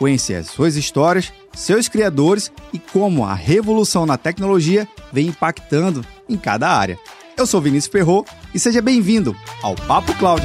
conhecer as suas histórias, seus criadores e como a revolução na tecnologia vem impactando em cada área. Eu sou Vinícius Ferro e seja bem-vindo ao Papo Cloud.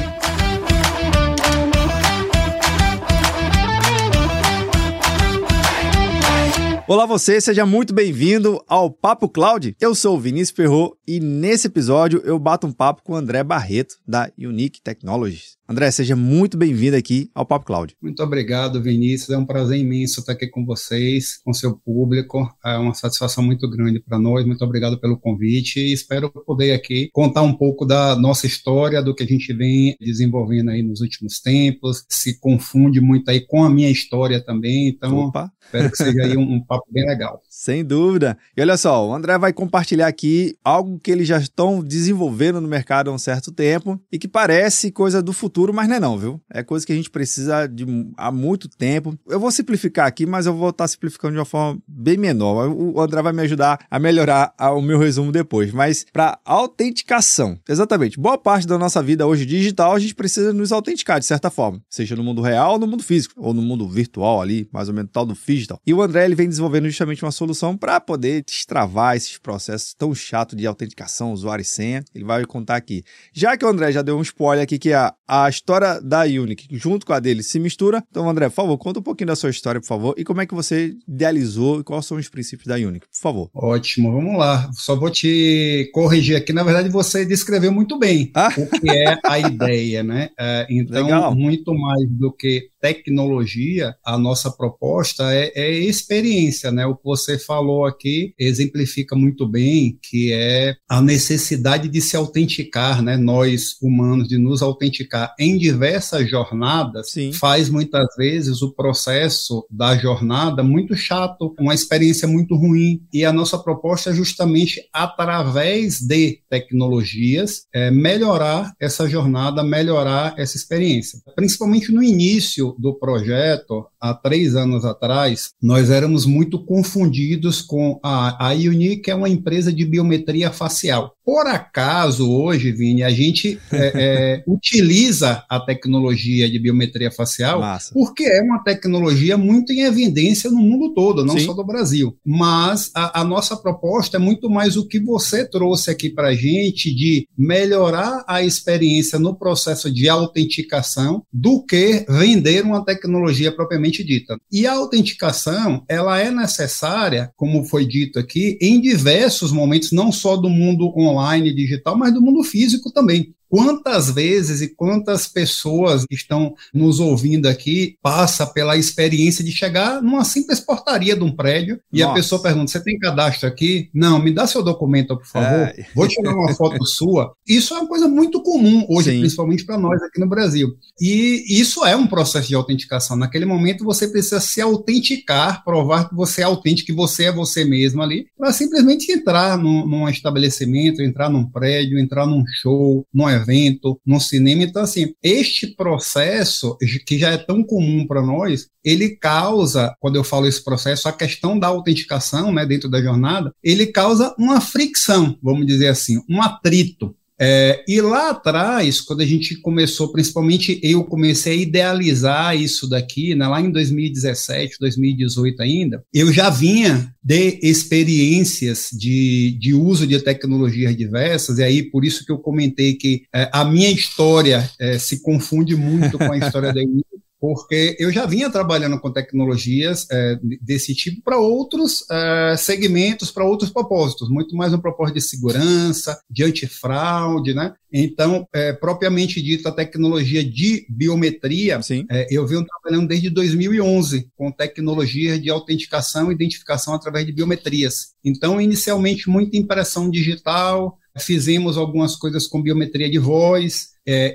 Olá você, seja muito bem-vindo ao Papo Cloud. Eu sou o Vinícius Ferro e nesse episódio eu bato um papo com o André Barreto da Unique Technologies. André, seja muito bem-vindo aqui ao Papo Cloud. Muito obrigado, Vinícius. É um prazer imenso estar aqui com vocês, com seu público. É uma satisfação muito grande para nós. Muito obrigado pelo convite e espero poder aqui contar um pouco da nossa história, do que a gente vem desenvolvendo aí nos últimos tempos. Se confunde muito aí com a minha história também. Então, Opa. espero que seja aí um, um papo bem legal. Sem dúvida. E olha só, o André vai compartilhar aqui algo que eles já estão desenvolvendo no mercado há um certo tempo e que parece coisa do futuro futuro, mas não é não, viu? É coisa que a gente precisa de há muito tempo. Eu vou simplificar aqui, mas eu vou estar simplificando de uma forma bem menor. O André vai me ajudar a melhorar o meu resumo depois. Mas para autenticação, exatamente. Boa parte da nossa vida hoje digital, a gente precisa nos autenticar de certa forma, seja no mundo real ou no mundo físico, ou no mundo virtual ali, mais ou menos tal do digital. E o André ele vem desenvolvendo justamente uma solução para poder destravar esses processos tão chato de autenticação, usuário e senha. Ele vai contar aqui. Já que o André já deu um spoiler aqui que a, a a história da Unique junto com a dele se mistura. Então, André, por favor, conta um pouquinho da sua história, por favor, e como é que você idealizou e quais são os princípios da Unique, por favor. Ótimo, vamos lá. Só vou te corrigir aqui. Na verdade, você descreveu muito bem ah? o que é a ideia, né? É, então, Legal. muito mais do que tecnologia, a nossa proposta é, é, experiência, né? O que você falou aqui exemplifica muito bem que é a necessidade de se autenticar, né? Nós humanos de nos autenticar em diversas jornadas Sim. faz muitas vezes o processo da jornada muito chato, uma experiência muito ruim. E a nossa proposta é justamente através de tecnologias é, melhorar essa jornada, melhorar essa experiência, principalmente no início do projeto, há três anos atrás, nós éramos muito confundidos com a, a Unique, que é uma empresa de biometria facial. Por acaso, hoje, Vini, a gente é, é, utiliza a tecnologia de biometria facial Massa. porque é uma tecnologia muito em evidência no mundo todo, não Sim. só do Brasil. Mas a, a, nossa proposta é muito mais o que você trouxe aqui para a gente de melhorar a experiência no processo de autenticação do que vender uma tecnologia propriamente dita. E a autenticação, ela é necessária, como foi dito aqui, em diversos momentos, não só do mundo online, online, digital, mas do mundo físico também. Quantas vezes e quantas pessoas que estão nos ouvindo aqui passa pela experiência de chegar numa simples portaria de um prédio e Nossa. a pessoa pergunta: "Você tem cadastro aqui?" "Não, me dá seu documento, por favor. É. Vou tirar uma foto sua." Isso é uma coisa muito comum hoje, Sim. principalmente para nós aqui no Brasil. E isso é um processo de autenticação. Naquele momento você precisa se autenticar, provar que você é autêntico, que você é você mesmo ali, para simplesmente entrar num, num estabelecimento, entrar num prédio, entrar num show, num evento, no cinema. Então, assim, este processo, que já é tão comum para nós, ele causa, quando eu falo esse processo, a questão da autenticação, né, dentro da jornada, ele causa uma fricção, vamos dizer assim, um atrito. É, e lá atrás, quando a gente começou, principalmente eu comecei a idealizar isso daqui, né, lá em 2017, 2018 ainda, eu já vinha de experiências de, de uso de tecnologias diversas, e aí por isso que eu comentei que é, a minha história é, se confunde muito com a história da porque eu já vinha trabalhando com tecnologias é, desse tipo para outros é, segmentos, para outros propósitos, muito mais um propósito de segurança, de antifraude, né? Então, é, propriamente dito, a tecnologia de biometria, é, eu venho trabalhando desde 2011 com tecnologias de autenticação e identificação através de biometrias. Então, inicialmente, muita impressão digital, fizemos algumas coisas com biometria de voz, é,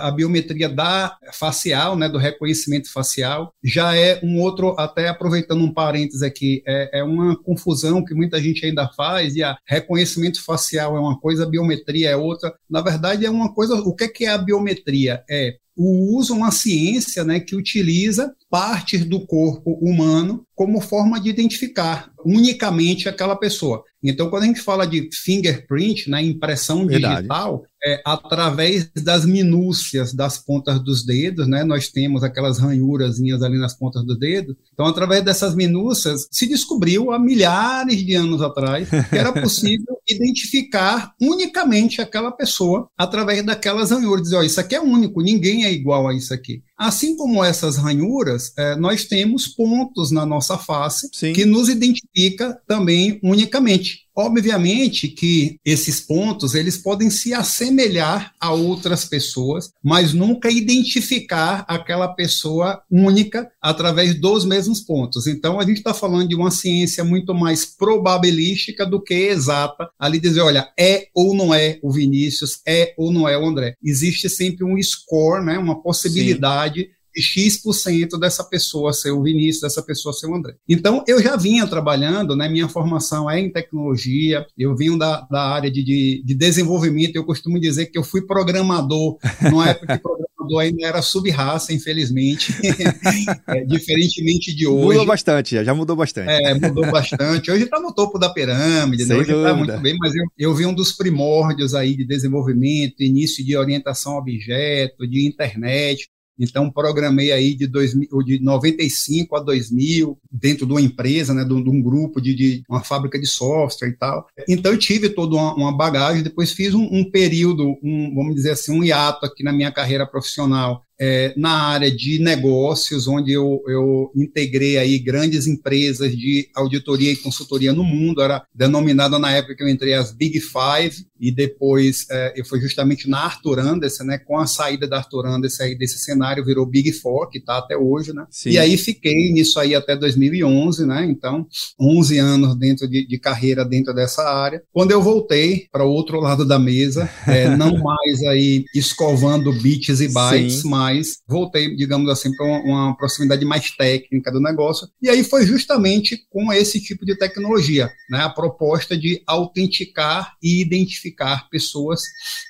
a biometria da facial, né, do reconhecimento facial, já é um outro, até aproveitando um parênteses aqui, é, é uma confusão que muita gente ainda faz, e a reconhecimento facial é uma coisa, biometria é outra. Na verdade, é uma coisa, o que é, que é a biometria? É o uso, uma ciência né, que utiliza partes do corpo humano como forma de identificar unicamente aquela pessoa. Então, quando a gente fala de fingerprint, né, impressão Verdade. digital, é, através das minúcias das pontas dos dedos, né, nós temos aquelas ranhurazinhas ali nas pontas do dedo. Então, através dessas minúcias, se descobriu há milhares de anos atrás que era possível identificar unicamente aquela pessoa através daquelas ranhuras. Dizer, oh, isso aqui é único, ninguém é igual a isso aqui. Assim como essas ranhuras, é, nós temos pontos na nossa face Sim. que nos identifica também unicamente. Obviamente que esses pontos eles podem se assemelhar a outras pessoas, mas nunca identificar aquela pessoa única através dos mesmos pontos. Então a gente está falando de uma ciência muito mais probabilística do que exata. Ali dizer, olha, é ou não é o Vinícius, é ou não é o André. Existe sempre um score, né, uma possibilidade Sim X% dessa pessoa ser o Vinícius, dessa pessoa ser o André. Então, eu já vinha trabalhando, né, minha formação é em tecnologia, eu vim da, da área de, de, de desenvolvimento, eu costumo dizer que eu fui programador, numa época que programador ainda era sub-raça, infelizmente, é, diferentemente de hoje. Mudou bastante, já mudou bastante. É, mudou bastante. Hoje está no topo da pirâmide, né? hoje está muito bem, mas eu, eu vi um dos primórdios aí de desenvolvimento, início de orientação a objeto, de internet, então, programei aí de, 2000, de 95 a 2000, dentro de uma empresa, né, de, um grupo, de, de uma fábrica de software e tal. Então, eu tive toda uma, uma bagagem, depois fiz um, um período, um, vamos dizer assim, um hiato aqui na minha carreira profissional, é, na área de negócios, onde eu, eu integrei aí grandes empresas de auditoria e consultoria no mundo, era denominada na época que eu entrei as Big Five, e depois é, eu fui justamente na Arthur Anderson, né, com a saída da Arthur Anderson aí desse cenário, virou Big Four, que está até hoje, né, Sim. e aí fiquei nisso aí até 2011, né, então 11 anos dentro de, de carreira dentro dessa área. Quando eu voltei para o outro lado da mesa, é, não mais aí escovando bits e bytes, Sim. mas mas voltei, digamos assim, para uma, uma, proximidade mais técnica do negócio. E aí foi justamente com esse tipo de tecnologia, né, a proposta de autenticar e identificar pessoas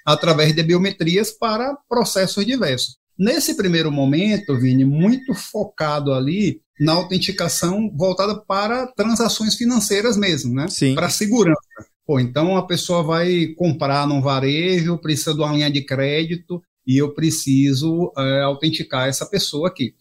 através de biometrias para processos diversos. Nesse primeiro momento, Vini, muito focado ali na autenticação voltada para transações financeiras mesmo, né? Sim. Para segurança. Pô, então a pessoa vai comprar num varejo, precisa de uma linha de crédito, e eu preciso é, autenticar essa pessoa aqui.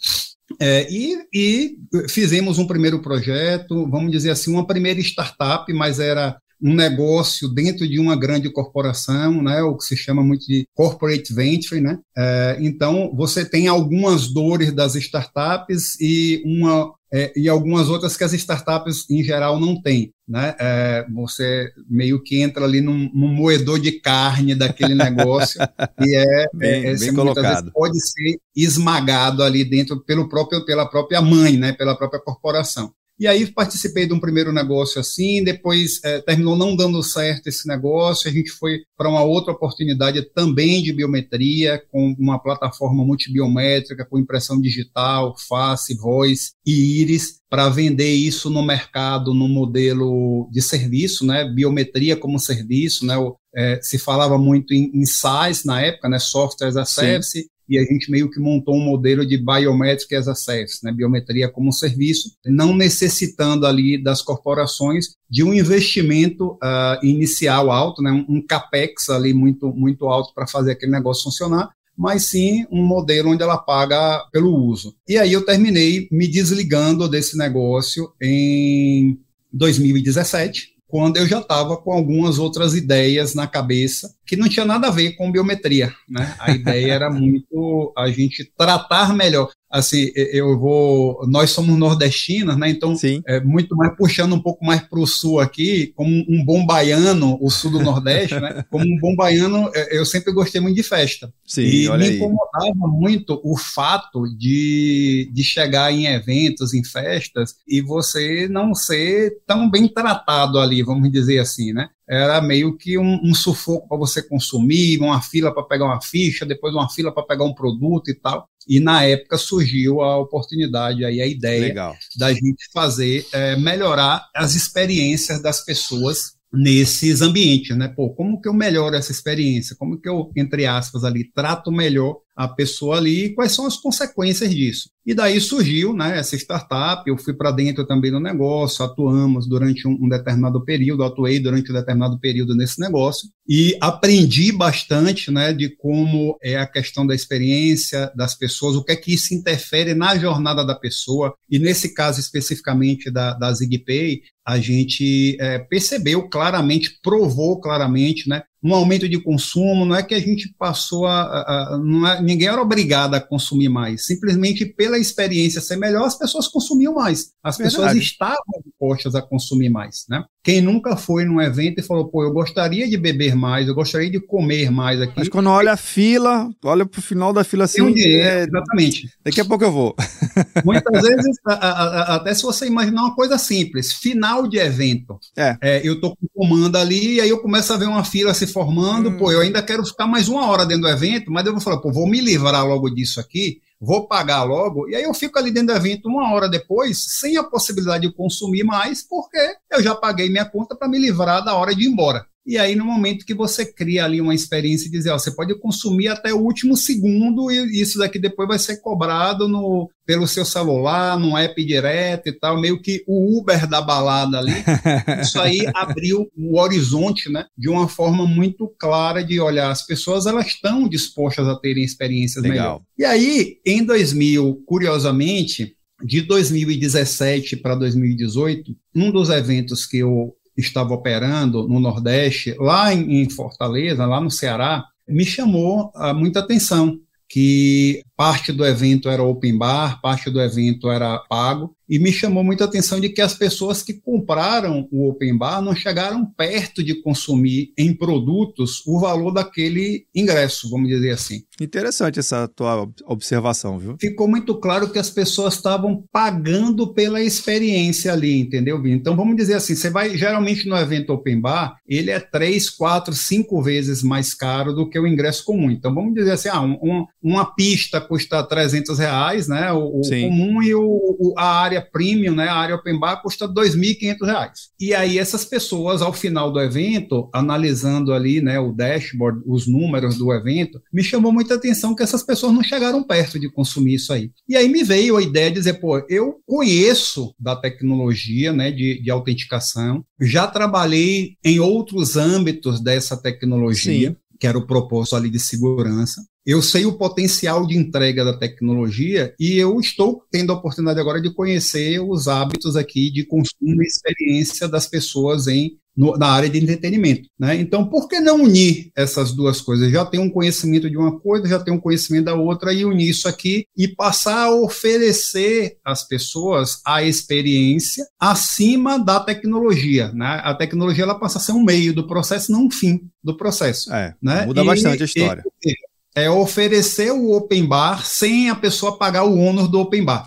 É, e, e, fizemos um primeiro projeto, vamos dizer assim, uma primeira startup, mas era um negócio dentro de uma grande corporação, né, o que se chama muito de corporate venture, né? É, então você tem algumas dores das startups e uma é, e algumas outras que as startups em geral não têm. Né? É, você meio que entra ali num, num, moedor de carne daquele negócio e é, bem, é, bem colocado. pode ser esmagado ali dentro pelo próprio, pela própria mãe, né? pela própria corporação. E aí participei de um primeiro negócio assim, depois é, terminou não dando certo esse negócio, a gente foi para uma outra oportunidade também de biometria, com uma plataforma multibiométrica, com impressão digital, face, voz e íris, para vender isso no mercado no modelo de serviço, né, biometria como serviço, né, é, se falava muito em, em SaaS na época, né, software as a service, e a gente meio que montou um modelo de biometric as a service, né, biometria como serviço, não necessitando ali das corporações de um investimento uh, inicial alto, né, um, um capex ali muito muito alto para fazer aquele negócio funcionar, mas sim um modelo onde ela paga pelo uso. E aí eu terminei me desligando desse negócio em 2017, quando eu já estava com algumas outras ideias na cabeça que não tinha nada a ver com biometria, né? A ideia era muito a gente tratar melhor assim, eu vou. Nós somos nordestinos, né? Então, Sim. é muito mais puxando um pouco mais para o sul aqui, como um bom baiano, o sul do Nordeste, né? Como um bom baiano, é, eu sempre gostei muito de festa. Sim, e me incomodava aí. muito o fato de, de chegar em eventos, em festas, e você não ser tão bem tratado ali, vamos dizer assim, né? Era meio que um, um sufoco para você consumir, uma fila para pegar uma ficha, depois uma fila para pegar um produto e tal. E na época surgiu a oportunidade, aí a ideia Legal. da gente fazer, é, melhorar as experiências das pessoas nesses ambientes, né? Pô, como que eu melhoro essa experiência? Como que eu, entre aspas, ali, trato melhor a pessoa ali e quais são as consequências disso. E daí surgiu né, essa startup, eu fui para dentro também do negócio, atuamos durante um, um, determinado período, atuei durante um determinado período nesse negócio e aprendi bastante né, de como é a questão da experiência das pessoas, o que é que isso interfere na jornada da pessoa, e nesse caso especificamente da, da ZigPay, a gente é, percebeu claramente, provou claramente, né, um aumento de consumo, não é que a gente passou a. a, é, ninguém era obrigado a consumir mais. Simplesmente pela experiência ser melhor, as pessoas consumiam mais. As Verdade. pessoas estavam dispostas a consumir mais. Né? Quem nunca foi num evento e falou, pô, eu gostaria de beber mais, eu gostaria de comer mais aqui. Mas quando olha a fila, olha pro final da fila assim. Um dinheiro, é... Exatamente. Daqui a pouco eu vou. Muitas vezes, até se você imaginar uma coisa simples, final de evento. É. é eu tô com comando ali, e aí eu começo a ver uma fila se formando, hum. pô, eu ainda quero ficar mais uma hora dentro do evento, mas eu vou falar, pô, vou me livrar logo disso aqui, vou pagar logo, e aí eu fico ali dentro do evento uma hora depois, sem a possibilidade de consumir mais, porque eu já paguei minha conta para me livrar da hora de ir embora. E aí, no momento que você cria ali uma experiência e dizer, ó, você pode consumir até o último segundo e isso daqui depois vai ser cobrado no, pelo seu celular, no app direto e tal, meio que o Uber da balada ali. Isso aí abriu o horizonte, né, de uma forma muito clara de olhar as pessoas, elas estão dispostas a terem experiências Legal. melhores. E aí, em 2000, curiosamente, de 2017 para 2018, um dos eventos que eu estava operando no Nordeste, lá em, Fortaleza, lá no Ceará, me chamou uh, muita atenção que parte do evento era open bar, parte do evento era pago, e me chamou muita atenção de que as pessoas que compraram o open bar não chegaram perto de consumir em produtos o valor daquele ingresso, vamos dizer assim. Interessante essa tua observação, viu? Ficou muito claro que as pessoas estavam pagando pela experiência ali, entendeu, Vini? Então vamos dizer assim, você vai geralmente no evento open bar, ele é três, quatro, cinco vezes mais caro do que o ingresso comum. Então vamos dizer assim, ah, um, uma pista custa 300 reais, né? O, o comum e o, o, a área premium, né? A área open bar custa 2.500 reais. E aí essas pessoas, ao final do evento, analisando ali, né, o dashboard, os números do evento, me chamou muita atenção que essas pessoas não chegaram perto de consumir isso aí. E aí me veio a ideia de dizer, pô, eu conheço da tecnologia, né, de, de autenticação, já trabalhei em outros âmbitos dessa tecnologia. Sim que era o propósito ali de segurança eu sei o potencial de entrega da tecnologia e eu estou tendo a oportunidade agora de conhecer os hábitos aqui de consumo e experiência das pessoas em no, na área de entretenimento. Né? Então, por que não unir essas duas coisas? Já tem um conhecimento de uma coisa, já tem um conhecimento da outra, e unir isso aqui e passar a oferecer às pessoas a experiência acima da tecnologia. Né? A tecnologia ela passa a ser um meio do processo, não um fim do processo. É, né? muda e, bastante a história. E, é oferecer o open bar sem a pessoa pagar o ônus do open bar.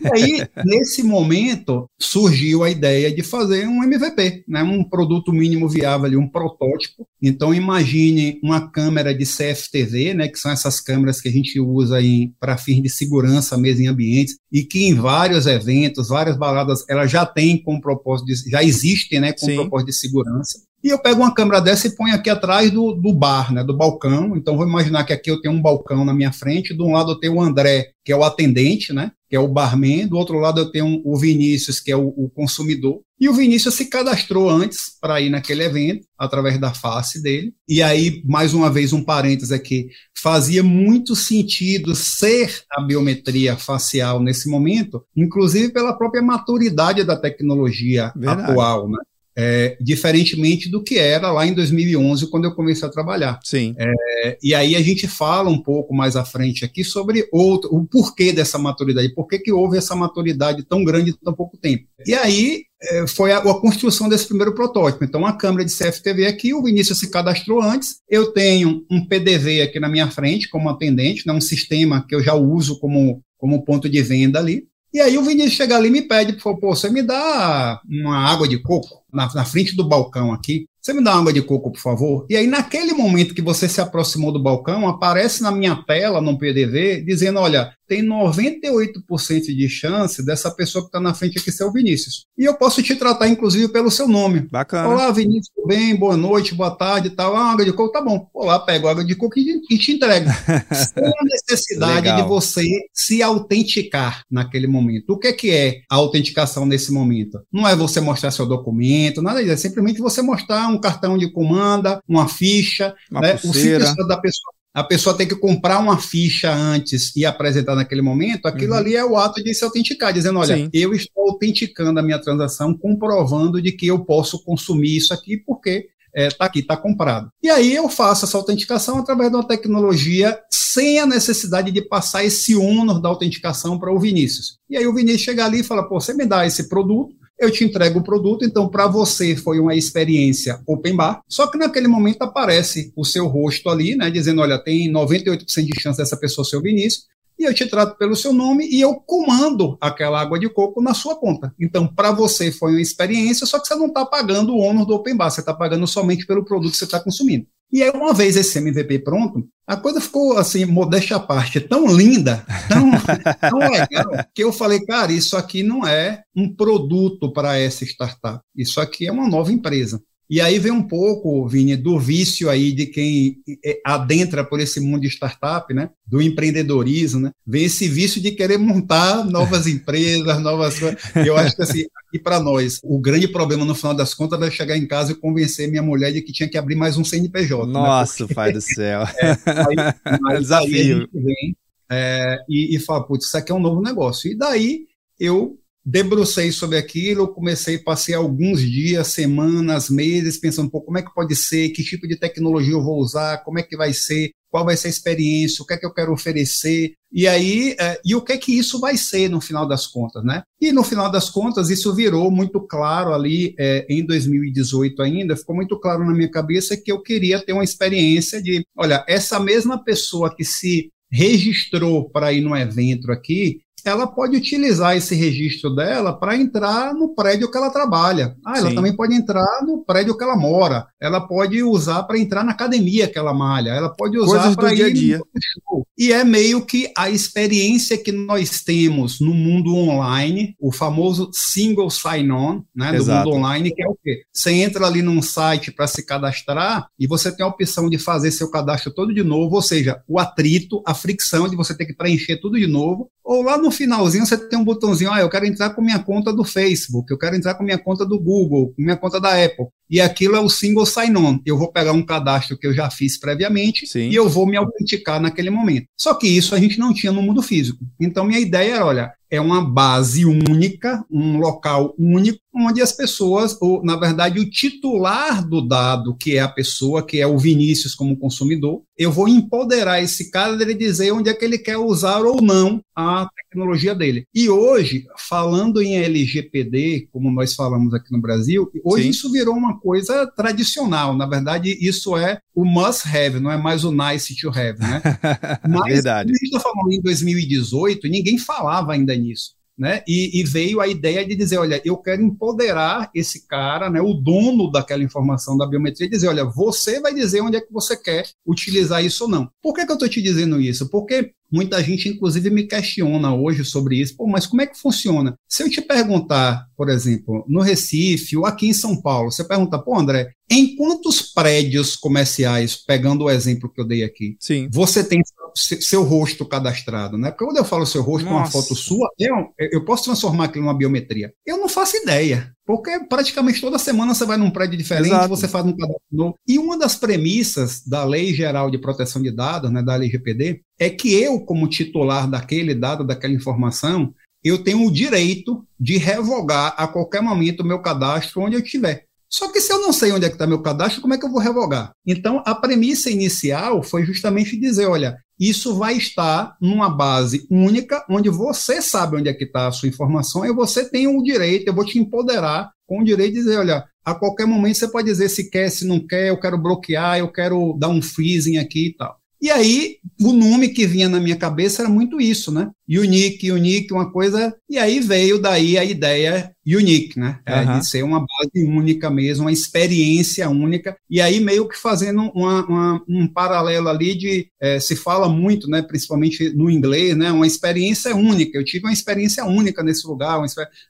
e aí, nesse momento, surgiu a ideia de fazer um MVP, né, um produto mínimo viável, um protótipo. Então, imagine uma câmera de CFTV, né, que são essas câmeras que a gente usa para fins de segurança mesmo em ambientes, e que em vários eventos, várias baladas, ela já tem com propósito, de, já existem né, com Sim. propósito de segurança. E eu pego uma câmera dessa e ponho aqui atrás do, do bar, né, do balcão. Então, vou imaginar que aqui eu tenho um balcão na minha frente. De um lado eu tenho o André, que é o atendente, né, que é o barman. Do outro lado eu tenho o Vinícius, que é o, o consumidor. E o Vinícius se cadastrou antes para ir naquele evento, através da face dele. E aí, mais uma vez, um parênteses aqui: fazia muito sentido ser a biometria facial nesse momento, inclusive pela própria maturidade da tecnologia Verdade. atual. Né? É, diferentemente do que era lá em 2011, quando eu comecei a trabalhar. Sim. É, e aí a gente fala um pouco mais à frente aqui sobre outro, o porquê dessa maturidade, por que, que houve essa maturidade tão grande em tão pouco tempo. E aí é, foi a, a, construção desse primeiro protótipo. Então, a câmera de CFTV aqui, o Vinícius se cadastrou antes, eu tenho um PDV aqui na minha frente como atendente, né, um sistema que eu já uso como, como ponto de venda ali. E aí o Vinícius chega ali e me pede, pô, você me dá uma água de coco na, na frente do balcão aqui. você me dá água de coco, por favor? E aí, naquele momento que você se aproximou do balcão, aparece na minha tela, no PDV, dizendo: olha, tem 98% de chance dessa pessoa que está na frente aqui ser o Vinícius. E eu posso te tratar, inclusive, pelo seu nome. Bacana. Olá, Vinícius, tudo bem? Boa noite, boa tarde e tal. Ah, água de coco, tá bom. Olá, pego água de coco e, e te entrego. Sem a necessidade de você se autenticar naquele momento. O que é que é a autenticação nesse momento? Não é você mostrar seu documento, nada disso. É simplesmente você mostrar um cartão de comanda, uma ficha, uma né? o simples da pessoa a pessoa tem que comprar uma ficha antes e apresentar naquele momento, aquilo uhum. ali é o ato de se autenticar, dizendo, olha, Sim. eu estou autenticando a minha transação, comprovando de que eu posso consumir isso aqui, porque está é, tá aqui, está comprado. E aí eu faço essa autenticação através de uma tecnologia sem a necessidade de passar esse ônus da autenticação para o Vinícius. E aí o Vinícius chega ali e fala, pô, você me dá esse produto, eu te entrego o produto, então para você foi uma experiência open bar, só que naquele momento aparece o seu rosto ali, né, dizendo, olha, tem 98% de chance dessa pessoa ser o Vinícius, e eu te trato pelo seu nome e eu comando aquela água de coco na sua conta. Então, para você foi uma experiência, só que você não está pagando o ônus do open bar, você está pagando somente pelo produto que você está consumindo. E aí, uma vez esse MVP pronto, a coisa ficou, assim, modéstia à parte, tão linda, tão, tão legal, que eu falei, cara, isso aqui não é um produto para essa startup, isso aqui é uma nova empresa. E aí vem um pouco, Vini, do vício aí de quem é, adentra por esse mundo de startup, né? Do empreendedorismo, né? Vem esse vício de querer montar novas empresas, novas coisas. Eu acho que assim, e para nós, o grande problema no final das contas é chegar em casa e convencer minha mulher de que tinha que abrir mais um CNPJ. Né? Nossa, né? Porque, pai do céu. É, aí, desafio. Aí vem é, e, e fala, putz, isso aqui é um novo negócio. E daí eu debrucei sobre aquilo, comecei, passei alguns dias, semanas, meses, pensando, pô, como é que pode ser, que tipo de tecnologia eu vou usar, como é que vai ser, qual vai ser a experiência, o que é que eu quero oferecer, e aí, é, e o que é que isso vai ser no final das contas, né? E no final das contas, isso virou muito claro ali é, em 2018 ainda, ficou muito claro na minha cabeça que eu queria ter uma experiência de, olha, essa mesma pessoa que se registrou para ir no evento aqui, ela pode utilizar esse registro dela para entrar no prédio que ela trabalha. Ah, ela Sim. também pode entrar no prédio que ela mora. Ela pode usar para entrar na academia que ela malha. Ela pode usar para ir dia. no show. E é meio que a experiência que nós temos no mundo online, o famoso single sign-on, né, do mundo online, que é o quê? Você entra ali num site para se cadastrar e você tem a opção de fazer seu cadastro todo de novo, ou seja, o atrito, a fricção de você ter que preencher tudo de novo, ou lá no finalzinho você tem um botãozinho, ah, eu quero entrar com minha conta do Facebook, eu quero entrar com minha conta do Google, com minha conta da Apple. E aquilo é o single sign-on. Eu vou pegar um cadastro que eu já fiz previamente Sim. e eu vou me autenticar naquele momento. Só que isso a gente não tinha no mundo físico. Então minha ideia era, olha, é uma base única, um local único, onde as pessoas, ou na verdade o titular do dado, que é a pessoa, que é o Vinícius como consumidor, eu vou empoderar esse cara dele dizer onde é que ele quer usar ou não a tecnologia dele. E hoje, falando em LGPD, como nós falamos aqui no Brasil, hoje Sim. isso virou uma coisa tradicional. Na verdade, isso é o must have, não é mais o nice to have, né? Mas, Verdade. a gente está falando em 2018, ninguém falava ainda nisso. Né? E, e, veio a ideia de dizer, olha, eu quero empoderar esse cara, né, o dono daquela informação da biometria, e dizer, olha, você vai dizer onde é que você quer utilizar isso ou não. Por que, que eu estou te dizendo isso? Porque Muita gente, inclusive, me questiona hoje sobre isso. Pô, mas como é que funciona? Se eu te perguntar, por exemplo, no Recife ou aqui em São Paulo, você pergunta, pô, André, em quantos prédios comerciais, pegando o exemplo que eu dei aqui, Sim. você tem seu rosto cadastrado, né? Porque quando eu falo seu rosto com uma foto sua, eu, eu posso transformar aquilo numa biometria. Eu não faço ideia. Porque praticamente toda semana você vai num prédio diferente, Exato. você faz um cadastro novo. E uma das premissas da Lei Geral de Proteção de Dados, né, da LGPD, é que eu, como titular daquele dado, daquela informação, eu tenho o direito de revogar a qualquer momento o meu cadastro onde eu estiver. Só que se eu não sei onde é que está meu cadastro, como é que eu vou revogar? Então, a premissa inicial foi justamente dizer, olha, isso vai estar numa base única, onde você sabe onde é que está a sua informação e você tem o direito, eu vou te empoderar com o direito de dizer, olha, a qualquer momento você pode dizer se quer, se não quer, eu quero bloquear, eu quero dar um freezing aqui e tal. E aí, o nome que vinha na minha cabeça era muito isso, né? Unique, unique, uma coisa. E aí veio daí a ideia unique, né? É, De ser uma base única mesmo, uma experiência única. E aí, meio que fazendo uma, uma, um paralelo ali de. É, se fala muito, né? Principalmente no inglês, né? Uma experiência única. Eu tive uma experiência única nesse lugar,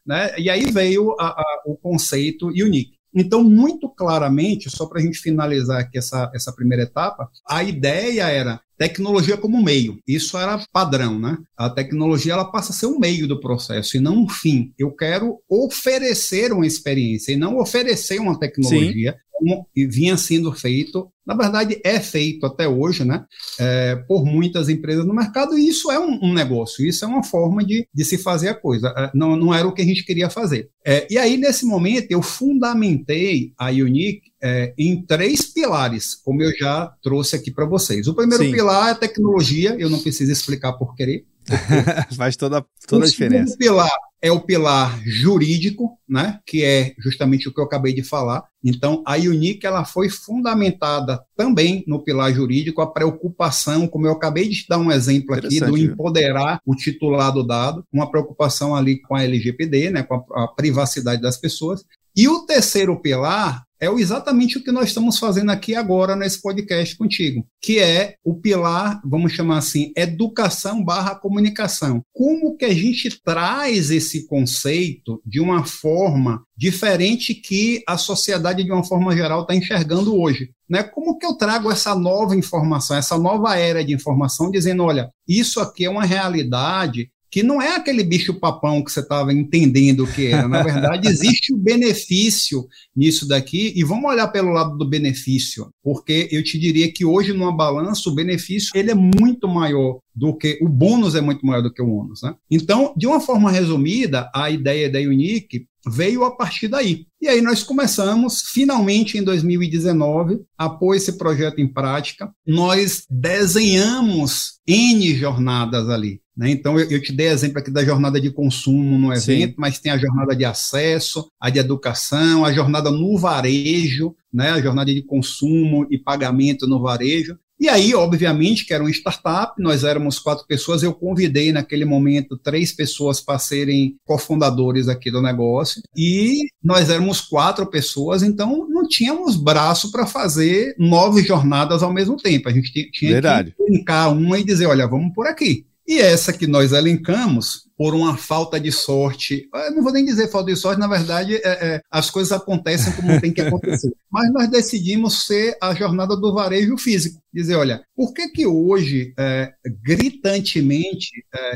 né? E aí veio a, a, o conceito unique. Então, muito claramente, só para a gente finalizar aqui essa, essa primeira etapa, a ideia era tecnologia como meio. Isso era padrão, né? A tecnologia ela passa a ser um meio do processo e não um fim. Eu quero oferecer uma experiência e não oferecer uma tecnologia como vinha sendo feito, na verdade é feito até hoje, né, é, por muitas empresas no mercado, e isso é um, um, negócio, isso é uma forma de, de se fazer a coisa, é, não, não era o que a gente queria fazer. É, e aí, nesse momento, eu fundamentei a Unique é, em três pilares, como eu já trouxe aqui para vocês. O primeiro Sim. pilar é tecnologia, eu não preciso explicar por querer. Faz toda, toda a diferença. O pilar é o pilar jurídico, né, que é justamente o que eu acabei de falar. Então, a Unique ela foi fundamentada também no pilar jurídico, a preocupação, como eu acabei de dar um exemplo aqui, do empoderar o titular do dado, uma preocupação ali com a LGPD, né, com a, a privacidade das pessoas. E o terceiro pilar é exatamente o que nós estamos fazendo aqui agora nesse podcast contigo, que é o pilar, vamos chamar assim, educação barra comunicação. Como que a gente traz esse conceito de uma forma diferente que a sociedade, de uma forma geral, está enxergando hoje? Né? Como que eu trago essa nova informação, essa nova era de informação, dizendo, olha, isso aqui é uma realidade que não é aquele bicho papão que você estava entendendo que era. Na verdade, existe o benefício nisso daqui, e vamos olhar pelo lado do benefício, porque eu te diria que hoje, numa balança, o benefício ele é muito maior do que o bônus é muito maior do que o ônus. Né? Então, de uma forma resumida, a ideia da Unique veio a partir daí. E aí nós começamos, finalmente em 2019, a pôr esse projeto em prática. Nós desenhamos N jornadas ali. Né? Então, eu, eu, te dei exemplo aqui da jornada de consumo no evento, Sim. mas tem a jornada de acesso, a de educação, a jornada no varejo, né? a jornada de consumo e pagamento no varejo. E aí, obviamente, que era uma startup, nós éramos quatro pessoas, eu convidei naquele momento três pessoas para serem cofundadores aqui do negócio, e nós éramos quatro pessoas, então não tínhamos braço para fazer nove jornadas ao mesmo tempo. A gente tinha Verdade. que brincar uma e dizer, olha, vamos por aqui. E essa que nós elencamos, por uma falta de sorte. Eu não vou nem dizer falta de sorte, na verdade, é, é, as coisas acontecem como tem que acontecer. Mas nós decidimos ser a jornada do varejo físico. Dizer, olha, por que que hoje, é, gritantemente,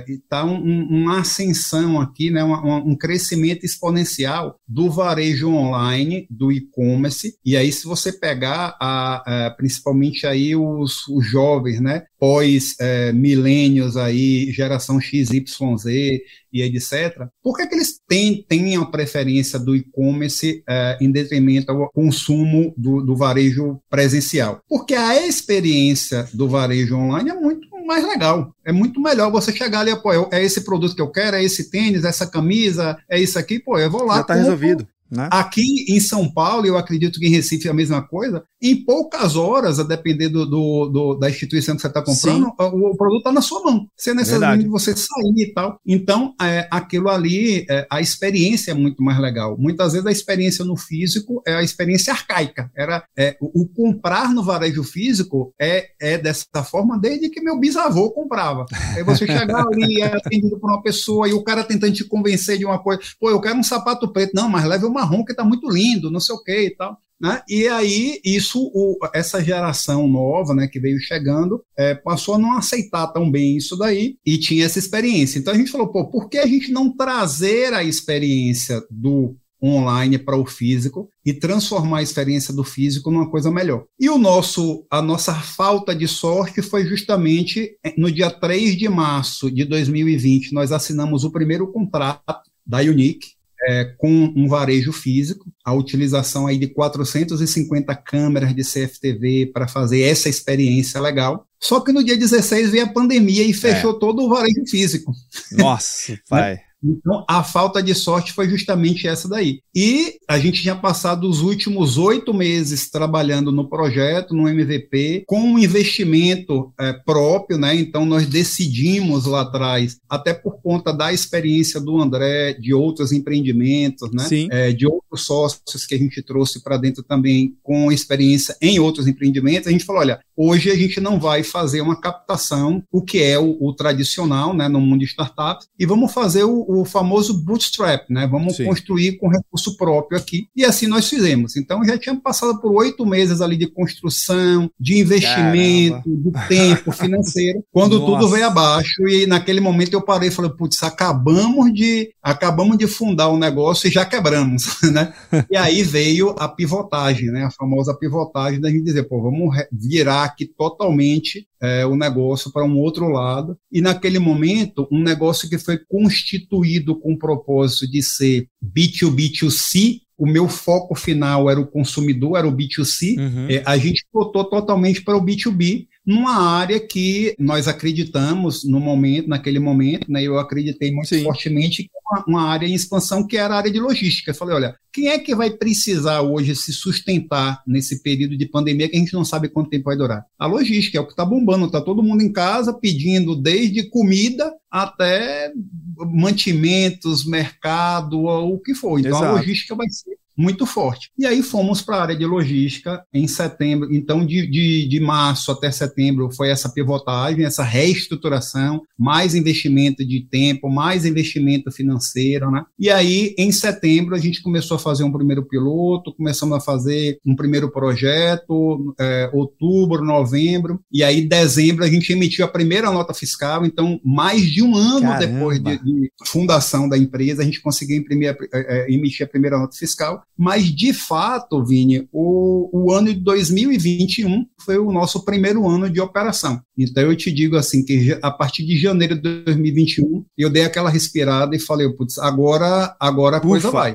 está é, um, uma ascensão aqui, né, um, um, crescimento exponencial do varejo online, do e-commerce, e aí se você pegar, a, a principalmente aí os, os jovens, né, pós-milênios é, aí, geração XYZ, e etc., por que, que eles têm, têm a preferência do e-commerce uh, em detrimento ao consumo do, do varejo presencial? Porque a experiência do varejo online é muito mais legal. É muito melhor você chegar ali, pô, é esse produto que eu quero, é esse tênis, essa camisa, é isso aqui, pô, eu vou lá. Já está resolvido. Né? Aqui em São Paulo, eu acredito que em Recife é a mesma coisa, em poucas horas, a depender do, do, do da instituição que você está comprando, o, o, produto está na sua mão. Você necessita de você sair e tal. Então, é, aquilo ali, é, a experiência é muito mais legal. Muitas vezes a experiência no físico é a experiência arcaica. Era, é, o, o, comprar no varejo físico é, é dessa forma desde que meu bisavô comprava. Aí você chegar ali, é atendido por uma pessoa e o cara tentando te convencer de uma coisa, pô, eu quero um sapato preto. Não, mas leve o marrom que está muito lindo, não sei o que e tal. Né? E aí, isso, o, essa geração nova né, que veio chegando é, passou a não aceitar tão bem isso daí e tinha essa experiência. Então a gente falou, pô, por que a gente não trazer a experiência do online para o físico e transformar a experiência do físico numa coisa melhor. E o nosso a nossa falta de sorte foi justamente é, no dia 3 de março de 2020, nós assinamos o primeiro contrato da Unique é, com um varejo físico, a utilização aí de 450 câmeras de CFTV para fazer essa experiência legal. Só que no dia 16 veio a pandemia e fechou é. todo o varejo físico. Nossa, pai. Então, a falta de sorte foi justamente essa daí. E a gente tinha passado os últimos oito meses trabalhando no projeto, no MVP, com um investimento é, próprio, né? Então, nós decidimos lá atrás, até por conta da experiência do André, de outros empreendimentos, né? É, de outros sócios que a gente trouxe para dentro também com experiência em outros empreendimentos, a gente falou: olha, hoje a gente não vai fazer uma captação, o que é o, o tradicional, né, no mundo de startups, e vamos fazer o, o famoso bootstrap, né? Vamos Sim. construir com recurso próprio aqui. E assim nós fizemos. Então já tínhamos passado por oito meses ali de construção, de investimento, Caramba. de tempo financeiro, quando Nossa. tudo veio abaixo. E naquele momento eu parei e falei, putz, acabamos de acabamos de fundar o um negócio e já quebramos, né? E aí veio a pivotagem, né? A famosa pivotagem da gente dizer, pô, vamos virar aqui totalmente é, o negócio para um outro lado. E naquele momento, um negócio que foi constituído com o propósito de ser B2B2C, o meu foco final era o consumidor, era o B2C, uhum. é, a gente botou totalmente para o B2B, numa área que nós acreditamos no momento, naquele momento, né, eu acreditei muito Sim. fortemente uma, uma, área em expansão que era a área de logística. Eu falei, olha, quem é que vai precisar hoje se sustentar nesse período de pandemia que a gente não sabe quanto tempo vai durar? A logística é o que está bombando, está todo mundo em casa pedindo desde comida até mantimentos, mercado, o que for. Então Exato. a logística vai ser muito forte. E aí fomos para a área de logística em setembro. Então, de, de, de, março até setembro foi essa pivotagem, essa reestruturação, mais investimento de tempo, mais investimento financeiro, né? E aí, em setembro, a gente começou a fazer um primeiro piloto, começamos a fazer um primeiro projeto, é, outubro, novembro, e aí, dezembro, a gente emitiu a primeira nota fiscal. Então, mais de um ano Caramba. depois de, de, fundação da empresa, a gente conseguiu imprimir a, é, emitir a primeira nota fiscal mas, de fato, Vini, o, o ano de 2021 foi o nosso primeiro ano de operação. Então, eu te digo assim, que a partir de janeiro de 2021, eu dei aquela respirada e falei, putz, agora, agora a coisa vai.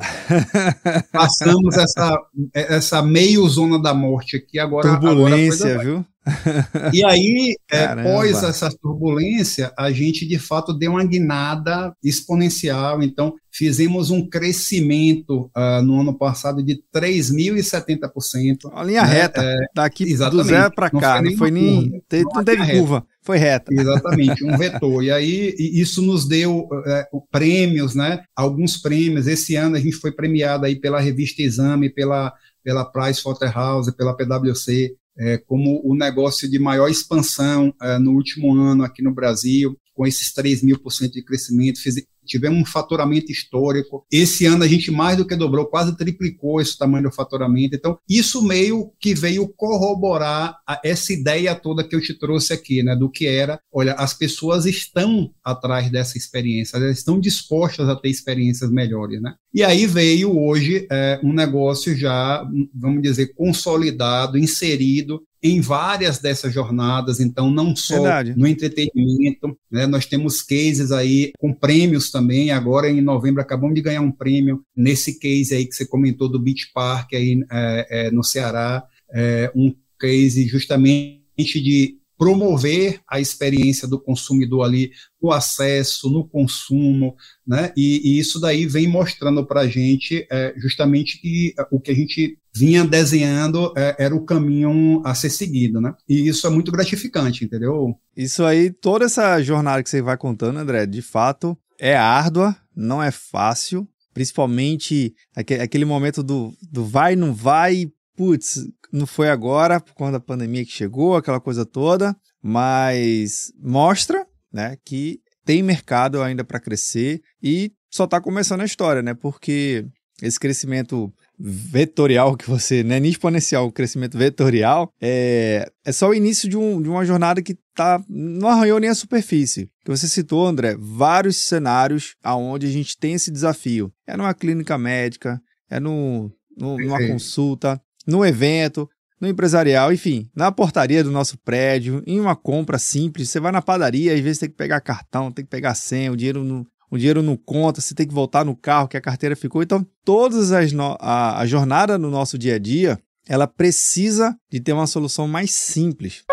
Passamos essa, essa meio zona da morte aqui, agora, Turbulência, agora viu? E aí, é, após essa turbulência, a gente de fato deu uma guinada exponencial. Então, fizemos um crescimento uh, no ano passado de 3.070%. Uma linha né? reta, é, daqui exatamente. do zero para cá, não foi nem, curva, não, teve curva, foi reta. Exatamente, um vetor. e aí, isso nos deu é, prêmios, né? Alguns prêmios. Esse ano a gente foi premiado aí pela revista Exame, pela pela Price Waterhouse, pela PwC, é, como o negócio de maior expansão é, no último ano aqui no Brasil, com esses 3 mil por cento de crescimento, tivemos um faturamento histórico. Esse ano a gente mais do que dobrou, quase triplicou esse tamanho do faturamento. Então, isso meio que veio corroborar a, essa ideia toda que eu te trouxe aqui, né? Do que era, olha, as pessoas estão atrás dessa experiência, elas estão dispostas a ter experiências melhores, né? E aí veio hoje é, um negócio já, vamos dizer, consolidado, inserido em várias dessas jornadas, então não só Verdade. no entretenimento, né, nós temos cases aí com prêmios também, agora em novembro acabamos de ganhar um prêmio nesse case aí que você comentou do Beach Park aí é, é, no Ceará, é, um case justamente de promover a experiência do consumidor ali no acesso, no consumo, né? E, e isso daí vem mostrando para a gente é, justamente que o que a gente vinha desenhando é, era o caminho a ser seguido, né? E isso é muito gratificante, entendeu? Isso aí, toda essa jornada que você vai contando, André, de fato é árdua, não é fácil, principalmente aquele momento do, do vai, não vai, putz, não foi agora por conta da pandemia que chegou, aquela coisa toda, mas mostra, né, que tem mercado ainda para crescer e só está começando a história, né? Porque esse crescimento vetorial que você, né, nem exponencial, o crescimento vetorial, é, é só o início de, um, de uma jornada que tá, não arranhou nem a superfície. Que você citou, André, vários cenários aonde a gente tem esse desafio. É numa clínica médica, é no, no numa consulta, no evento, no empresarial, enfim, na portaria do nosso prédio, em uma compra simples. Você vai na padaria, às vezes tem que pegar cartão, tem que pegar senha, o dinheiro não, o dinheiro não conta, você tem que voltar no carro que a carteira ficou. Então, todas as no, a, a jornada no nosso dia a dia, ela precisa de ter uma solução mais simples.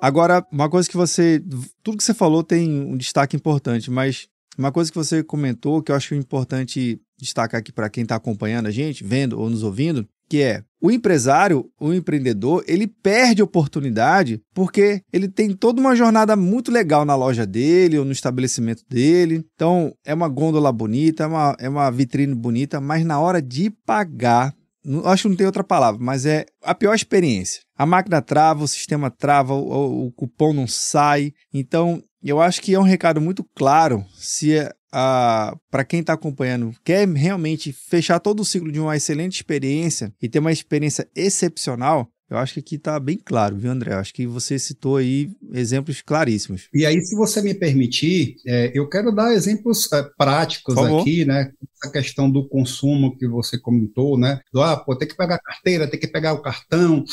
Agora, uma coisa que você. Tudo que você falou tem um destaque importante, mas uma coisa que você comentou que eu acho importante destacar aqui para quem está acompanhando a gente, vendo ou nos ouvindo, que é o empresário, o empreendedor, ele perde oportunidade porque ele tem toda uma jornada muito legal na loja dele ou no estabelecimento dele. Então, é uma gôndola bonita, é uma, é uma vitrine bonita, mas na hora de pagar, acho que não tem outra palavra, mas é a pior experiência. A máquina trava, o sistema trava, o, o cupom não sai. Então, eu acho que é um recado muito claro se para quem está acompanhando, quer realmente fechar todo o ciclo de uma excelente experiência e ter uma experiência excepcional, eu acho que aqui está bem claro, viu, André? Eu acho que você citou aí exemplos claríssimos. E aí, se você me permitir, é, eu quero dar exemplos é, práticos aqui, né? Essa questão do consumo que você comentou, né? Do, ah, pô, tem que pegar a carteira, tem que pegar o cartão.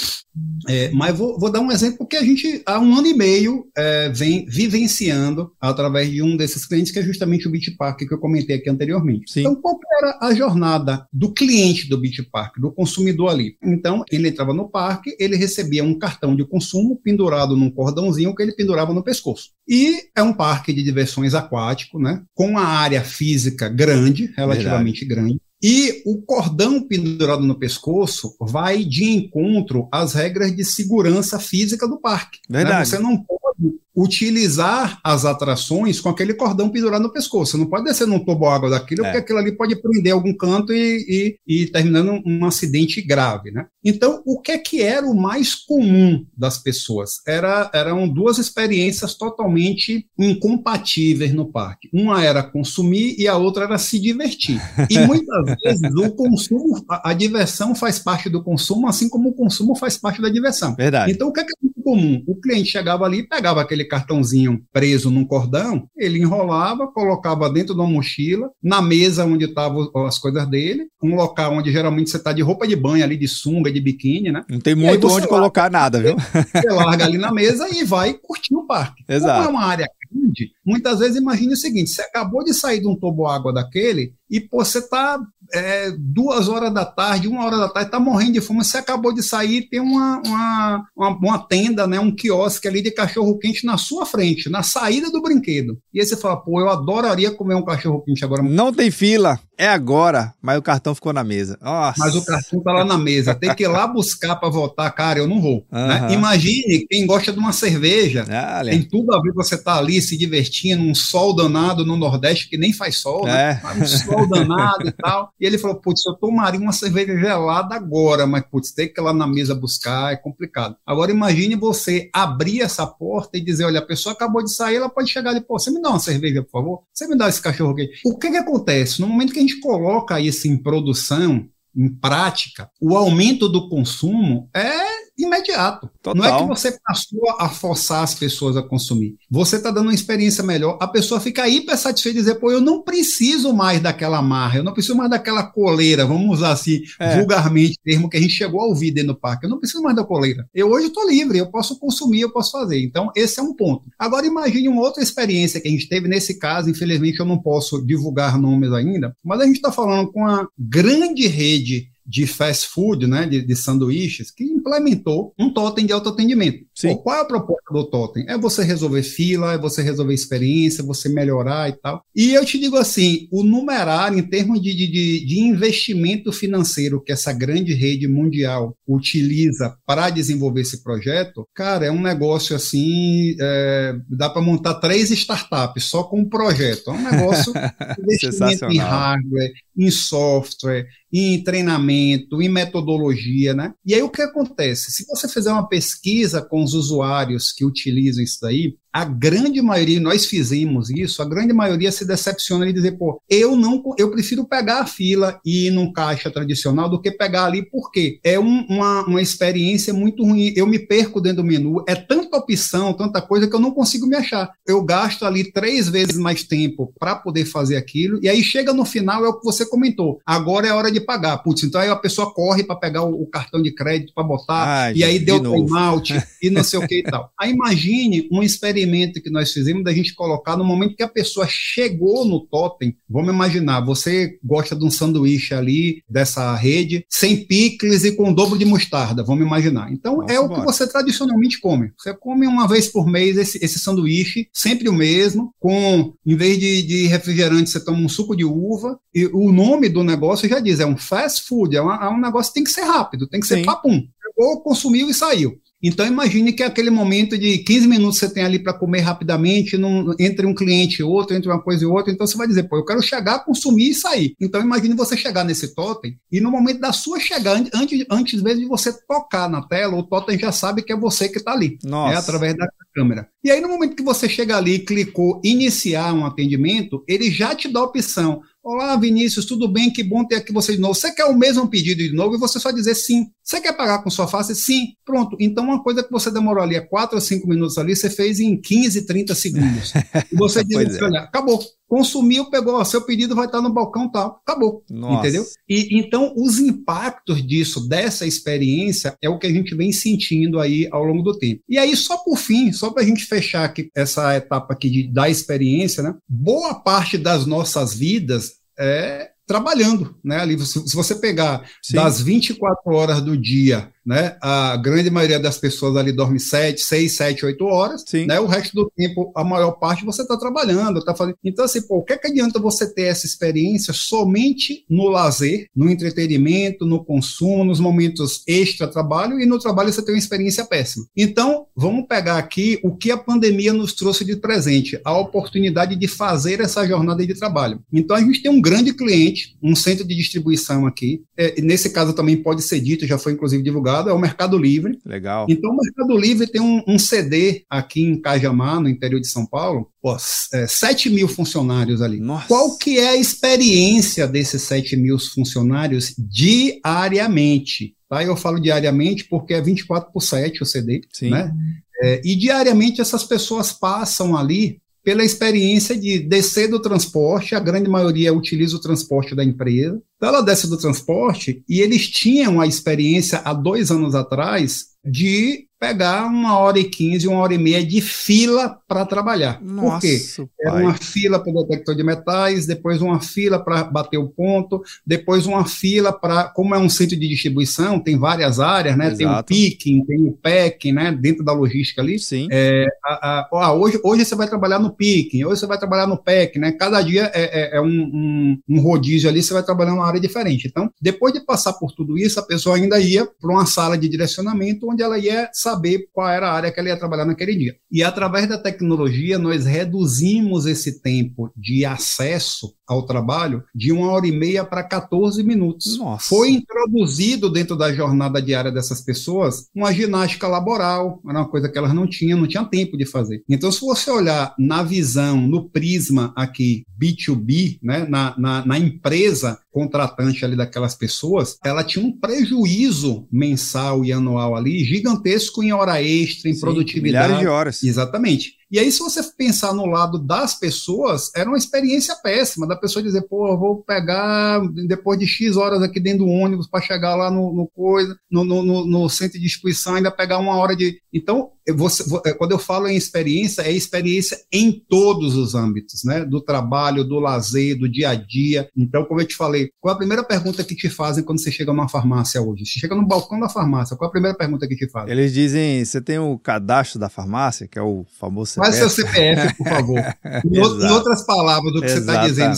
É, mas vou, vou, dar um exemplo que a gente, há um ano e meio, é, vem vivenciando através de um desses clientes, que é justamente o Beach Park, que eu comentei aqui anteriormente. Sim. Então, qual era a jornada do cliente do Beach Park, do consumidor ali? Então, ele entrava no parque, ele recebia um cartão de consumo pendurado num cordãozinho que ele pendurava no pescoço. E é um parque de diversões aquático, né? Com uma área física grande, relativamente Verdade. grande. E o cordão pendurado no pescoço vai de encontro às regras de segurança física do parque. Né? Verdade. Né? Você não pode utilizar as atrações com aquele cordão pendurado no pescoço. Você não pode descer num água daquilo, é. porque aquilo ali pode prender algum canto e, e, e terminando um acidente grave, né? Então, o que é que era o mais comum das pessoas? Era, eram duas experiências totalmente incompatíveis no parque. Uma era consumir e a outra era se divertir. E muitas vezes o consumo, a, a diversão faz parte do consumo, assim como o consumo faz parte da diversão. Verdade. Então, o que é, que é muito comum? O cliente chegava ali e pegava aquele cartãozinho preso num cordão, ele enrolava, colocava dentro de uma mochila, na mesa onde estavam as coisas dele, um local onde geralmente você está de roupa de banho ali, de sunga, de biquíni, né? Não tem muito onde colocar nada, viu? Você larga ali na mesa e vai curtir o parque. Exato. Como é uma área grande, muitas vezes imagine o seguinte, você acabou de sair de um água daquele e pô, você está é, duas horas da tarde, uma hora da tarde, está morrendo de fome, você acabou de sair, tem uma, uma, uma, uma, tenda, né, um quiosque ali de cachorro-quente na sua frente, na saída do brinquedo. E aí você fala, pô, eu adoraria comer um cachorro-quente agora. Não tem fila, é agora, mas o cartão ficou na mesa. Nossa. Mas o cartão está lá na mesa, tem que ir lá buscar para votar, cara, eu não vou. Uhum. Né? Imagine quem gosta de uma cerveja, Olha. tem tudo a ver você tá ali se divertindo, um sol danado no Nordeste, que nem faz sol, né? é. um sol danado e tal. E ele falou, putz, eu tomaria uma cerveja gelada agora, mas, putz, ter que ir lá na mesa buscar é complicado. Agora, imagine você abrir essa porta e dizer, olha, a pessoa acabou de sair, ela pode chegar e, pô, você me dá uma cerveja, por favor? Você me dá esse cachorro aqui? O que que acontece? No momento que a gente coloca isso em produção, em prática, o aumento do consumo é imediato. Total. Não é que você passou a forçar as pessoas a consumir. Você está dando uma experiência melhor. A pessoa fica hiper satisfeita e dizer, pô, eu não preciso mais daquela marra, eu não preciso mais daquela coleira, vamos usar assim, é. vulgarmente, termo que a gente chegou a ouvir dentro do parque. Eu não preciso mais da coleira. Eu hoje estou livre, eu posso consumir, eu posso fazer. Então, esse é um ponto. Agora, imagine uma outra experiência que a gente teve nesse caso, infelizmente eu não posso divulgar nomes ainda, mas a gente está falando com uma grande rede de fast food, né, de, de, sanduíches, que implementou um totem de autoatendimento. Sim. Qual é a proposta do totem? É você resolver fila, é você resolver experiência, você melhorar e tal. E eu te digo assim, o numerário, em termos de, de, de investimento financeiro que essa grande rede mundial utiliza para desenvolver esse projeto, cara, é um negócio assim, é, dá para montar três startups só com um projeto. É um negócio investimento em hardware, em software, em treinamento, em metodologia, né? E aí o que acontece? Se você fizer uma pesquisa com os usuários que utilizam isso daí, a grande maioria, nós fizemos isso, a grande maioria se decepciona e dizer, pô, eu não, eu prefiro pegar a fila e ir num caixa tradicional do que pegar ali, porque é um, uma, uma experiência muito ruim. Eu me perco dentro do menu, é tanta opção, tanta coisa que eu não consigo me achar. Eu gasto ali três vezes mais tempo para poder fazer aquilo, e aí chega no final, é o que você comentou, agora é hora de pagar. Putz, então aí a pessoa corre para pegar o, o, cartão de crédito para botar, Ai, e aí deu timeout e não sei o que e tal. Aí imagine uma experiência experimento que nós fizemos da gente colocar no momento que a pessoa chegou no totem, vamos imaginar, você gosta de um sanduíche ali dessa rede, sem picles e com dobro de mostarda, vamos imaginar. Então Nossa, é o que você tradicionalmente come. Você come uma vez por mês esse, esse sanduíche, sempre o mesmo, com, em vez de, de refrigerante, você toma um suco de uva, e o nome do negócio já diz, é um fast food, é, uma, é um negócio que tem que ser rápido, tem que ser Sim. papum. Pegou, consumiu e saiu. Então imagine que aquele momento de 15 minutos você tem ali para comer rapidamente, num, entre um cliente e outro, entre uma coisa e outra, então você vai dizer, pô, eu quero chegar, consumir e sair. Então imagine você chegar nesse totem e no momento da sua chegada, antes, antes mesmo de você tocar na tela, o totem já sabe que é você que está ali, né, através da câmera. E aí no momento que você chega ali e clicou iniciar um atendimento, ele já te dá a opção, Olá, Vinícius, tudo bem? Que bom ter aqui você de novo. Você quer o mesmo pedido de novo e você só dizer sim. Você quer pagar com sua face? Sim. Pronto. Então, uma coisa que você demorou ali 4 ou 5 minutos ali, você fez em 15, 30 segundos. E você diz, é. acabou. Consumiu, pegou, seu pedido vai estar no balcão tal. Acabou. Nossa. Entendeu? E então, os impactos disso, dessa experiência, é o que a gente vem sentindo aí ao longo do tempo. E aí, só por fim, só para a gente fechar aqui essa etapa aqui de, da experiência, né? Boa parte das nossas vidas é trabalhando, né? Ali, se, se você pegar Sim. das 24 horas do dia né? A grande maioria das pessoas ali dorme 7, 6, 7, 8 horas, Sim. né? O resto do tempo, a maior parte, você está trabalhando, está fazendo. Então, assim, pô, o que, é que adianta você ter essa experiência somente no lazer, no entretenimento, no consumo, nos momentos extra-trabalho, e no trabalho você tem uma experiência péssima. Então, vamos pegar aqui o que a pandemia nos trouxe de presente, a oportunidade de fazer essa jornada de trabalho. Então, a gente tem um grande cliente, um centro de distribuição aqui, é, nesse caso também pode ser dito, já foi inclusive divulgado é o Mercado Livre. Legal. Então, o Mercado Livre tem um, um CD aqui em Cajamar, no interior de São Paulo, pô, é, 7 mil funcionários ali. Nossa. Qual que é a experiência desses 7 mil funcionários diariamente? Tá? Eu falo diariamente porque é 24 por 7 o CD, Sim. né? É, e diariamente essas pessoas passam ali pela experiência de descer do transporte, a grande maioria utiliza o transporte da empresa. Então ela desce do transporte e eles tinham a experiência há dois anos atrás de pegar uma hora e quinze, uma hora e meia de fila para trabalhar. Nossa, Por quê? Era uma fila para o detector de metais, depois uma fila para bater o ponto, depois uma fila para, como é um centro de distribuição, tem várias áreas, né? Exato. Tem o picking, tem o packing, né? Dentro da logística ali. Sim. É, a, a, hoje, hoje você vai trabalhar no picking, hoje você vai trabalhar no packing, né? Cada dia é, é, é um, um, um, rodízio ali, você vai trabalhar numa área diferente. Então, depois de passar por tudo isso, a pessoa ainda ia para uma sala de direcionamento onde ela ia saber qual era a área que ela ia trabalhar naquele dia. E através da tecnologia, nós reduzimos esse tempo de acesso ao trabalho de uma hora e meia para 14 minutos. Nossa. Foi introduzido dentro da jornada diária dessas pessoas uma ginástica laboral, era uma coisa que elas não tinham, não tinham tempo de fazer. Então, se você olhar na visão, no prisma aqui, B2B, né, na, na, na empresa contratante ali daquelas pessoas, ela tinha um prejuízo mensal e anual ali gigantesco em hora extra, em Sim, produtividade. Milhares de horas. Exatamente. E aí, se você pensar no lado das pessoas, era uma experiência péssima, da pessoa dizer, pô, eu vou pegar depois de X horas aqui dentro do ônibus para chegar lá no, no coisa, no, no, no, centro de distribuição, ainda pegar uma hora de. Então, você, é, quando eu falo em experiência, é experiência em todos os âmbitos, né? Do trabalho, do lazer, do dia a dia. Então, como eu te falei, qual é a primeira pergunta que te fazem quando você chega numa farmácia hoje? Você chega no balcão da farmácia, qual é a primeira pergunta que te fazem? Eles dizem, você tem o cadastro da farmácia, que é o famoso É seu CPF, por favor? em, outras palavras do que você está dizendo,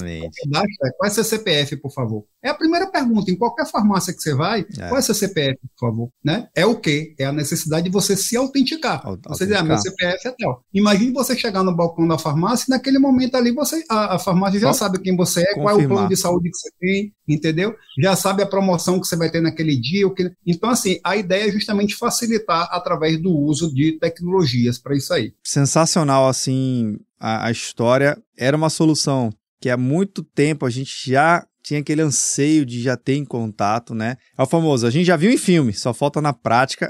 qual é seu CPF, por favor? É a primeira pergunta. Em qualquer farmácia que você vai, é. qual é seu CPF, por favor? Né? É o quê? É a necessidade de você se autenticar. Você diz, ah, meu CPF é tal. Imagine você chegar no balcão da farmácia e naquele momento ali você, a, a farmácia já Só sabe quem você é, confirmar. qual é o plano de saúde que você tem, entendeu? Já sabe a promoção que você vai ter naquele dia. O que... Então, assim, a ideia é justamente facilitar através do uso de tecnologias para isso aí. Sensacional, assim, a, a história era uma solução que há muito tempo a gente já tinha aquele anseio de já ter em contato, né? É o famoso, a gente já viu em filme, só falta na prática.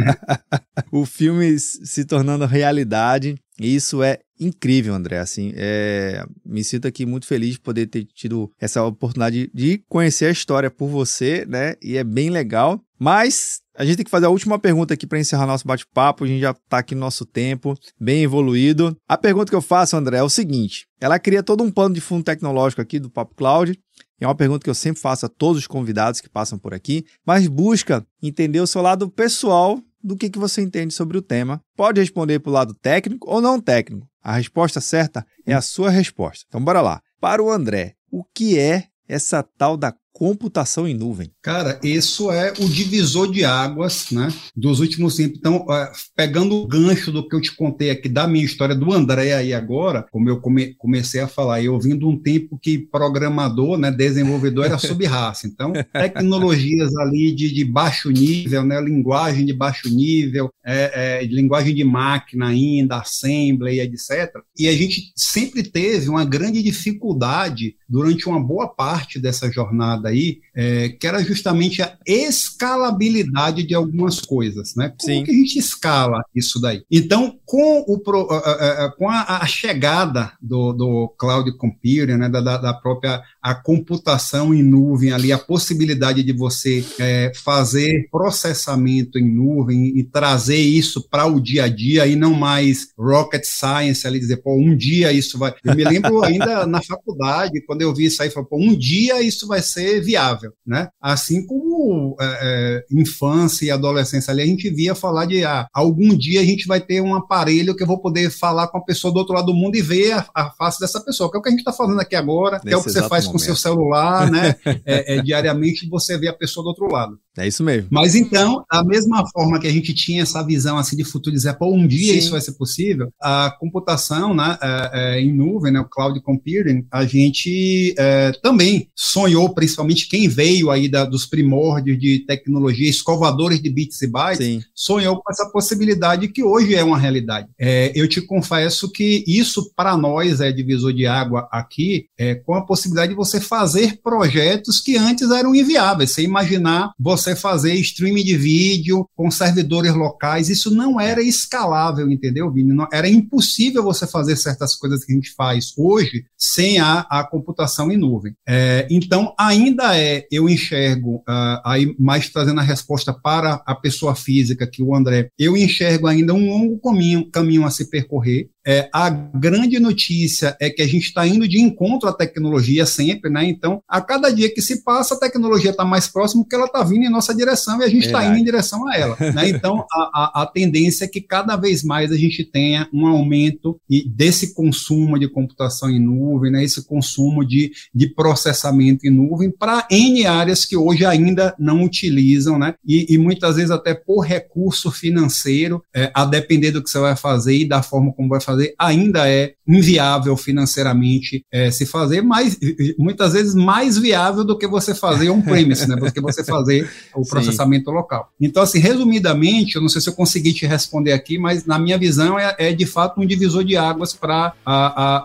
o filme se tornando realidade. E isso é incrível, André. Assim, é... me sinto aqui muito feliz de poder ter tido essa oportunidade de conhecer a história por você, né? E é bem legal. Mas a gente tem que fazer a última pergunta aqui para encerrar nosso bate-papo. A gente já está aqui no nosso tempo, bem evoluído. A pergunta que eu faço, André, é o seguinte: ela cria todo um plano de fundo tecnológico aqui do Papo Cloud. É uma pergunta que eu sempre faço a todos os convidados que passam por aqui, mas busca entender o seu lado pessoal do que, que você entende sobre o tema. Pode responder para o lado técnico ou não técnico. A resposta certa é a sua resposta. Então, bora lá. Para o André, o que é essa tal da computação em nuvem? Cara, isso é o divisor de águas, né, dos últimos tempos. Então, pegando o gancho do que eu te contei aqui da minha história do André aí agora, como eu come, comecei a falar, eu vim de um tempo que programador, né, desenvolvedor era sub-raça. Então, tecnologias ali de, de, baixo nível, né, linguagem de baixo nível, é, é, linguagem de máquina ainda, assembly, etc. E a gente sempre teve uma grande dificuldade durante uma boa parte dessa jornada aí, é, que era justamente a escalabilidade de algumas coisas, né? Como Sim. que a gente escala isso daí? Então, com, o, com a, a chegada do, do cloud computing, né, da, da própria a computação em nuvem ali, a possibilidade de você é, fazer processamento em nuvem e trazer isso para o dia a dia e não mais rocket science ali, dizer, pô, um dia isso vai... Eu me lembro ainda na faculdade, quando eu vi isso aí, falei, pô, um dia isso vai ser viável, né? Assim como é, é, infância e adolescência ali, a gente via falar de, ah, algum dia a gente vai ter um aparelho que eu vou poder falar com a pessoa do outro lado do mundo e ver a, a face dessa pessoa, que é o que a gente está fazendo aqui agora, que é o que você faz com seu celular, né? É, é, diariamente você vê a pessoa do outro lado. É isso mesmo. Mas então, da mesma forma que a gente tinha essa visão assim de futuro, dizer, pô, um dia Sim. isso vai ser possível, a computação né, é, é, em nuvem, né, o cloud computing, a gente é, também sonhou, principalmente quem veio aí da, dos primórdios de tecnologia, escovadores de bits e bytes, Sim. sonhou com essa possibilidade que hoje é uma realidade. É, eu te confesso que isso, para nós, é divisor de água aqui, é, com a possibilidade de você fazer projetos que antes eram inviáveis. Você imaginar você fazer streaming de vídeo com servidores locais, isso não era escalável, entendeu, Vini? Não, era impossível você fazer certas coisas que a gente faz hoje sem a, a computação em nuvem. É, então, ainda é, eu enxergo, uh, aí mais trazendo a resposta para a pessoa física, que o André, eu enxergo ainda um longo caminho, caminho a se percorrer. É, a grande notícia é que a gente está indo de encontro à tecnologia sempre, né? Então, a cada dia que se passa, a tecnologia está mais próxima porque ela está vindo em nossa direção e a gente está indo em direção a ela. Né? Então, a, a, a, tendência é que cada vez mais a gente tenha um aumento desse consumo de computação em nuvem, né? esse consumo de, de processamento em nuvem para N áreas que hoje ainda não utilizam, né? E, e muitas vezes até por recurso financeiro, é, a depender do que você vai fazer e da forma como vai fazer fazer ainda é inviável financeiramente é, se fazer, mas muitas vezes mais viável do que você fazer on-premise, né? Do que você fazer o processamento Sim. local. Então, assim, resumidamente, eu não sei se eu consegui te responder aqui, mas na minha visão é, é de fato um divisor de águas para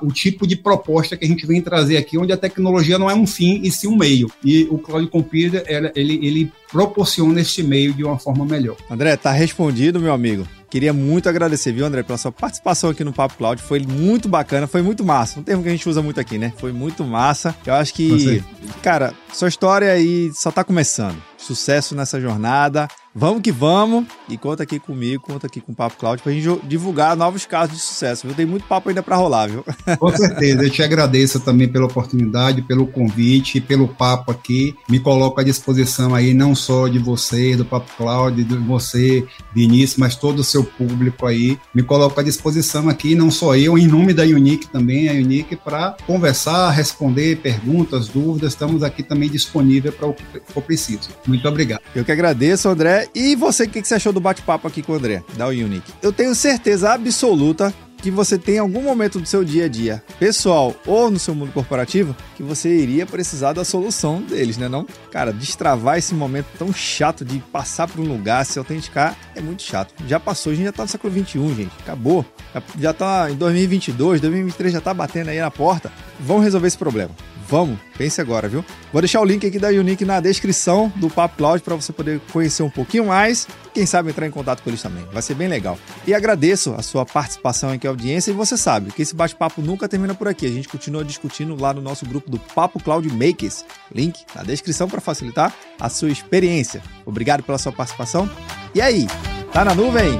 o tipo de proposta que a gente vem trazer aqui, onde a tecnologia não é um fim e sim um meio. E o Cloud Computer, ele, ele proporciona este meio de uma forma melhor. André, tá respondido, meu amigo. Queria muito agradecer, viu, André, pela sua participação aqui no Papo Cloud. Foi muito bacana, foi muito massa. Um termo que a gente usa muito aqui, né? Foi muito massa. Eu acho que, cara, sua história aí só tá começando. Sucesso nessa jornada. Vamos que vamos. E conta aqui comigo, conta aqui com o Papo Cloud pra gente divulgar novos casos de sucesso. Viu? Tem muito papo ainda para rolar, viu? Com certeza. Eu te agradeço também pela oportunidade, pelo convite, pelo papo aqui. Me coloco à disposição aí, não só de você, do Papo Cloud, de você, Vinícius, mas todo o seu público aí. Me coloco à disposição aqui, não só eu, em nome da Unique também, a Unique, para conversar, responder perguntas, dúvidas. Estamos aqui também disponíveis para o que for preciso. Muito obrigado. Eu que agradeço, André. E você, o que você achou do bate-papo aqui com o André, da Unique? Eu tenho certeza absoluta que você tem algum momento do seu dia a dia, pessoal ou no seu mundo corporativo, que você iria precisar da solução deles, né não? Cara, destravar esse momento tão chato de passar por um lugar, se autenticar, é muito chato. Já passou, a gente já tá no século 21, gente. Acabou. Já tá em 2022, 2023 já tá batendo aí na porta. Vamos resolver esse problema. Vamos, pense agora, viu? Vou deixar o link aqui da Unique na descrição do Papo Cloud para você poder conhecer um pouquinho mais. Quem sabe entrar em contato com eles também. Vai ser bem legal. E agradeço a sua participação aqui, a audiência. E você sabe que esse bate-papo nunca termina por aqui. A gente continua discutindo lá no nosso grupo do Papo Cloud Makers. Link na descrição para facilitar a sua experiência. Obrigado pela sua participação. E aí, tá na nuvem?